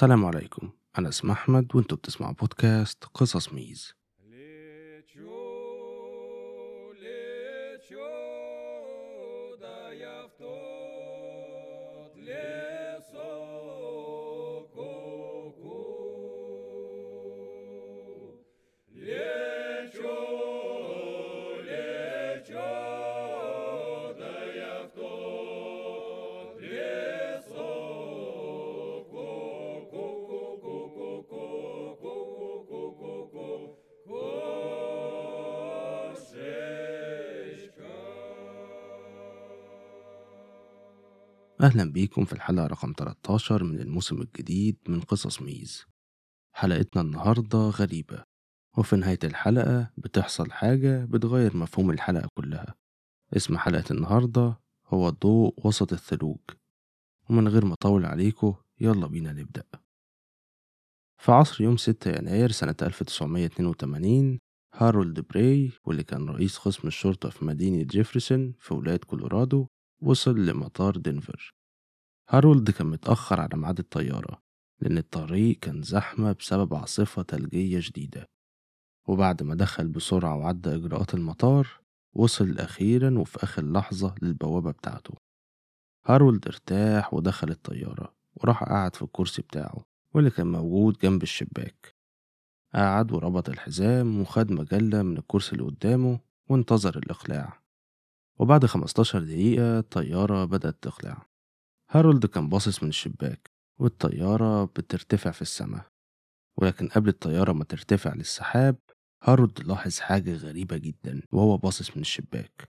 السلام عليكم. أنا اسمي أحمد وأنتوا بتسمعوا بودكاست قصص ميز. أهلا بيكم في الحلقة رقم 13 من الموسم الجديد من قصص ميز. حلقتنا النهاردة غريبة وفي نهاية الحلقة بتحصل حاجة بتغير مفهوم الحلقة كلها. اسم حلقة النهاردة هو الضوء وسط الثلوج. ومن غير ما أطول عليكم يلا بينا نبدأ. في عصر يوم 6 يناير سنة 1982 هارولد براي واللي كان رئيس قسم الشرطة في مدينة جيفرسون في ولاية كولورادو وصل لمطار دنفر. هارولد كان متأخر على ميعاد الطيارة لأن الطريق كان زحمة بسبب عاصفة تلجية شديدة. وبعد ما دخل بسرعة وعدى إجراءات المطار وصل أخيرا وفي آخر لحظة للبوابة بتاعته. هارولد ارتاح ودخل الطيارة وراح قعد في الكرسي بتاعه واللي كان موجود جنب الشباك. قعد وربط الحزام وخد مجلة من الكرسي اللي قدامه وانتظر الإقلاع. وبعد 15 دقيقة الطيارة بدأت تقلع. هارولد كان باصص من الشباك والطيارة بترتفع في السماء ولكن قبل الطيارة ما ترتفع للسحاب هارولد لاحظ حاجة غريبة جدا وهو باصص من الشباك.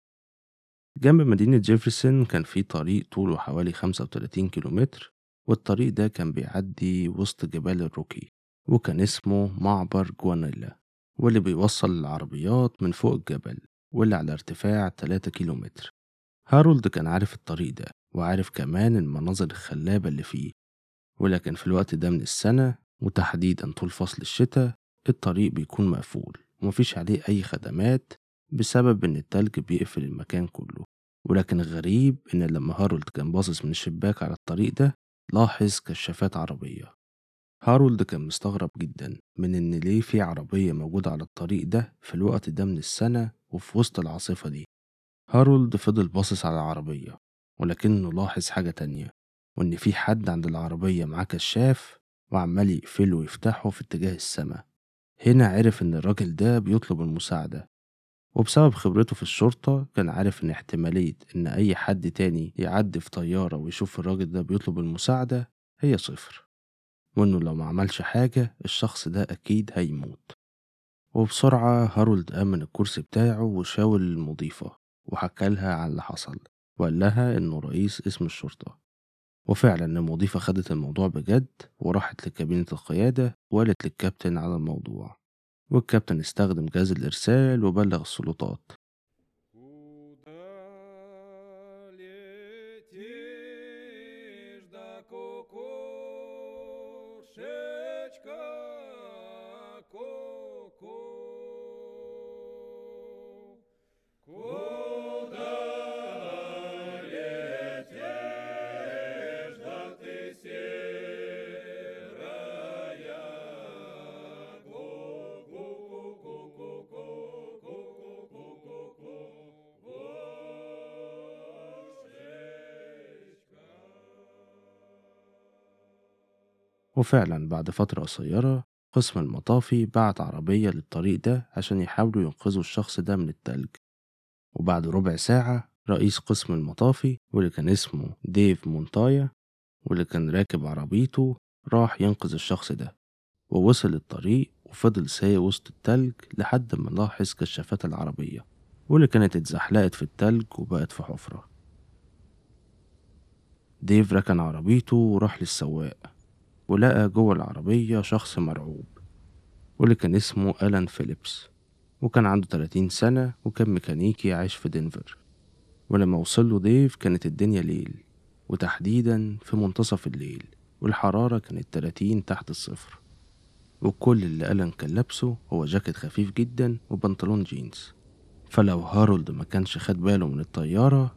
جنب مدينة جيفرسون كان في طريق طوله حوالي 35 كيلومتر والطريق ده كان بيعدي وسط جبال الروكي وكان اسمه معبر جوانيلا واللي بيوصل العربيات من فوق الجبل. واللي على ارتفاع 3 كيلومتر. هارولد كان عارف الطريق ده وعارف كمان المناظر الخلابة اللي فيه. ولكن في الوقت ده من السنة وتحديدا طول فصل الشتاء الطريق بيكون مقفول ومفيش عليه أي خدمات بسبب إن التلج بيقفل المكان كله. ولكن الغريب إن لما هارولد كان باصص من الشباك على الطريق ده لاحظ كشافات عربية. هارولد كان مستغرب جدا من إن ليه في عربية موجودة على الطريق ده في الوقت ده من السنة وفي وسط العاصفة دي. هارولد فضل باصص على العربية ولكنه لاحظ حاجة تانية وإن في حد عند العربية معاه كشاف وعمال يقفله ويفتحه في اتجاه السماء هنا عرف إن الراجل ده بيطلب المساعدة وبسبب خبرته في الشرطة كان عارف إن احتمالية إن أي حد تاني يعدي في طيارة ويشوف الراجل ده بيطلب المساعدة هي صفر وإنه لو ما عملش حاجة الشخص ده أكيد هيموت. وبسرعة هارولد قام من الكرسي بتاعه وشاور للمضيفة وحكى لها عن اللي حصل وقال لها إنه رئيس اسم الشرطة. وفعلا المضيفة خدت الموضوع بجد وراحت لكابينة القيادة وقالت للكابتن على الموضوع. والكابتن استخدم جهاز الإرسال وبلغ السلطات. وفعلا بعد فترة قصيرة قسم المطافي بعت عربية للطريق ده عشان يحاولوا ينقذوا الشخص ده من التلج. وبعد ربع ساعة رئيس قسم المطافي واللي كان اسمه ديف مونتايا واللي كان راكب عربيته راح ينقذ الشخص ده. ووصل الطريق وفضل سايق وسط التلج لحد ما لاحظ كشافات العربية واللي كانت اتزحلقت في التلج وبقت في حفرة. ديف ركن عربيته وراح للسواق. ولقى جوه العربية شخص مرعوب واللي كان اسمه ألان فيليبس وكان عنده 30 سنة وكان ميكانيكي عايش في دنفر. ولما وصله ديف كانت الدنيا ليل وتحديدا في منتصف الليل والحرارة كانت 30 تحت الصفر. وكل اللي ألان كان لابسه هو جاكيت خفيف جدا وبنطلون جينز. فلو هارولد ما كانش خد باله من الطيارة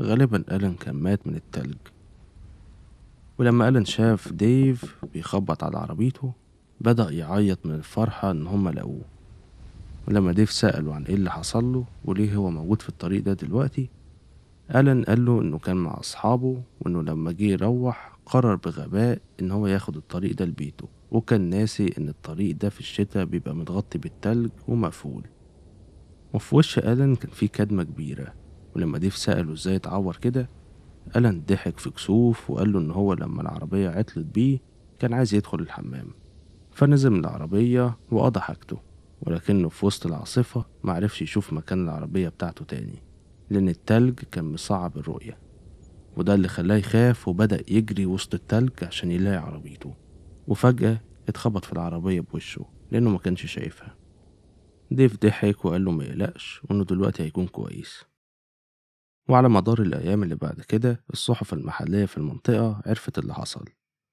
غالبا ألان كان مات من التلج. ولما ألان شاف ديف بيخبط على عربيته بدأ يعيط من الفرحة إن هما لقوه. ولما ديف سأله عن إيه اللي حصل له وليه هو موجود في الطريق ده دلوقتي ألان قال له إنه كان مع أصحابه وإنه لما جه يروح قرر بغباء إن هو ياخد الطريق ده لبيته. وكان ناسي إن الطريق ده في الشتاء بيبقى متغطي بالتلج ومقفول. وفي وش ألان كان في كدمة كبيرة. ولما ديف سأله إزاي اتعور كده ألان ضحك في كسوف وقال له إن هو لما العربية عطلت بيه كان عايز يدخل الحمام. فنزل من العربية وقضى حاجته ولكنه في وسط العاصفة معرفش يشوف مكان العربية بتاعته تاني لأن التلج كان مصعب الرؤية. وده اللي خلاه يخاف وبدأ يجري وسط التلج عشان يلاقي عربيته. وفجأة اتخبط في العربية بوشه لأنه ما كانش شايفها. ديف ضحك وقال له ما يقلقش وإنه دلوقتي هيكون كويس. وعلى مدار الأيام اللي بعد كده الصحف المحلية في المنطقة عرفت اللي حصل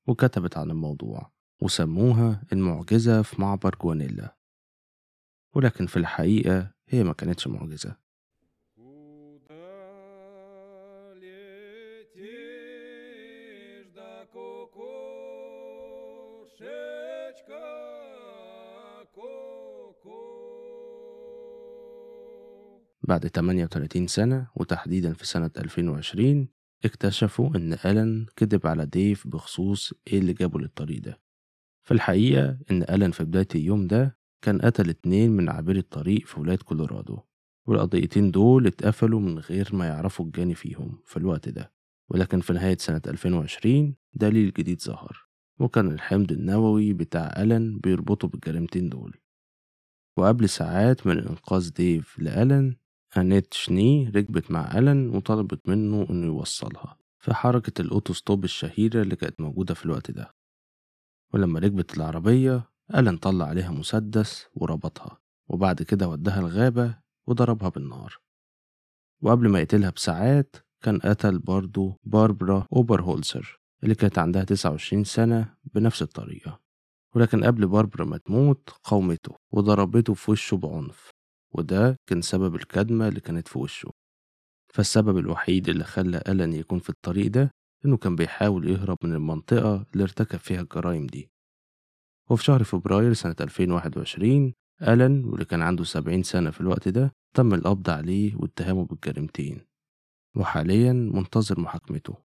وكتبت عن الموضوع وسموها المعجزة في معبر جوانيلا. ولكن في الحقيقة هي ما كانتش معجزة. بعد 38 سنة وتحديدا في سنة 2020 اكتشفوا إن ألان كذب على ديف بخصوص إيه اللي جابه للطريق ده. في الحقيقة إن ألان في بداية اليوم ده كان قتل اتنين من عابري الطريق في ولاية كولورادو والقضيتين دول اتقفلوا من غير ما يعرفوا الجاني فيهم في الوقت ده. ولكن في نهاية سنة 2020 دليل جديد ظهر وكان الحمض النووي بتاع ألان بيربطه بالجريمتين دول. وقبل ساعات من إنقاذ ديف لألان أنيت شني ركبت مع ألان وطلبت منه إنه يوصلها في حركة الأوتوستوب الشهيرة اللي كانت موجودة في الوقت ده. ولما ركبت العربية ألان طلع عليها مسدس وربطها وبعد كده وداها الغابة وضربها بالنار. وقبل ما يقتلها بساعات كان قتل برضه باربرا أوبرهولسر اللي كانت عندها 29 سنة بنفس الطريقة. ولكن قبل باربرا ما تموت قاومته وضربته في وشه بعنف. وده كان سبب الكدمة اللي كانت في وشه. فالسبب الوحيد اللي خلى ألان يكون في الطريق ده إنه كان بيحاول يهرب من المنطقة اللي ارتكب فيها الجرائم دي. وفي شهر فبراير سنة 2021 ألان واللي كان عنده 70 سنة في الوقت ده تم القبض عليه واتهامه بالجريمتين. وحاليا منتظر محاكمته.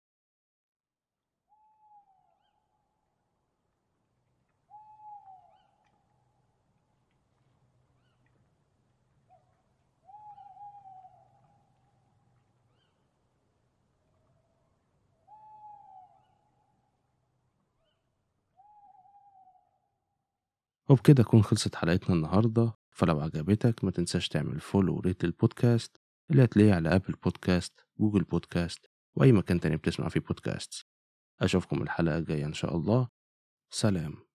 وبكده تكون خلصت حلقتنا النهاردة. فلو عجبتك ما تنساش تعمل follow و rate للبودكاست اللي هتلاقيه على Apple Podcast Google Podcast وأي مكان تاني بتسمع فيه بودكاست أشوفكم الحلقة الجاية إن شاء الله. سلام.